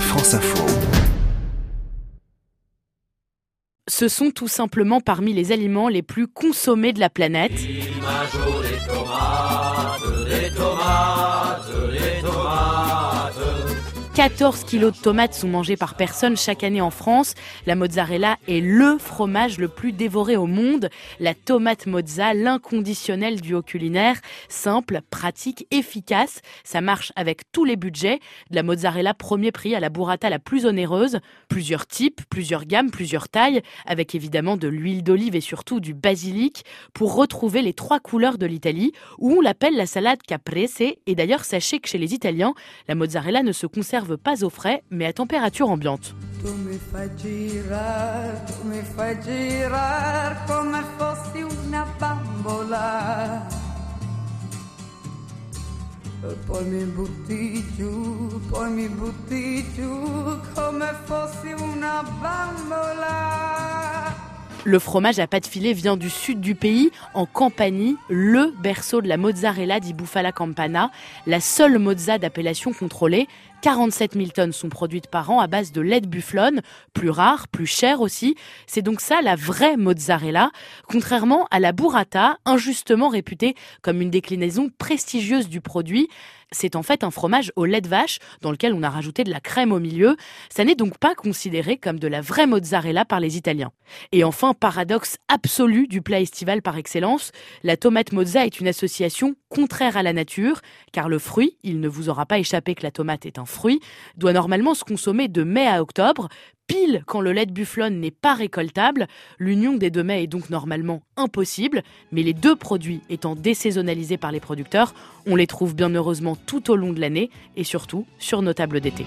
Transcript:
France Info. Ce sont tout simplement parmi les aliments les plus consommés de la planète. 14 kilos de tomates sont mangés par personne chaque année en France. La mozzarella est le fromage le plus dévoré au monde. La tomate mozza, l'inconditionnel duo culinaire. Simple, pratique, efficace. Ça marche avec tous les budgets. De la mozzarella premier prix à la burrata la plus onéreuse. Plusieurs types, plusieurs gammes, plusieurs tailles. Avec évidemment de l'huile d'olive et surtout du basilic. Pour retrouver les trois couleurs de l'Italie, où on l'appelle la salade caprese. Et d'ailleurs, sachez que chez les Italiens, la mozzarella ne se conserve pas au frais, mais à température ambiante. Le fromage à pâte filée vient du sud du pays, en Campanie, le berceau de la mozzarella di Bufala Campana, la seule mozza d'appellation contrôlée. 47 000 tonnes sont produites par an à base de lait de bufflone, plus rare, plus cher aussi. C'est donc ça la vraie mozzarella, contrairement à la burrata, injustement réputée comme une déclinaison prestigieuse du produit. C'est en fait un fromage au lait de vache dans lequel on a rajouté de la crème au milieu. Ça n'est donc pas considéré comme de la vraie mozzarella par les Italiens. Et enfin, paradoxe absolu du plat estival par excellence, la tomate mozza est une association contraire à la nature, car le fruit, il ne vous aura pas échappé que la tomate est un fruit, doit normalement se consommer de mai à octobre, pile quand le lait de bufflone n'est pas récoltable. L'union des deux mets est donc normalement impossible, mais les deux produits étant désaisonnalisés par les producteurs, on les trouve bien heureusement tout au long de l'année et surtout sur nos tables d'été.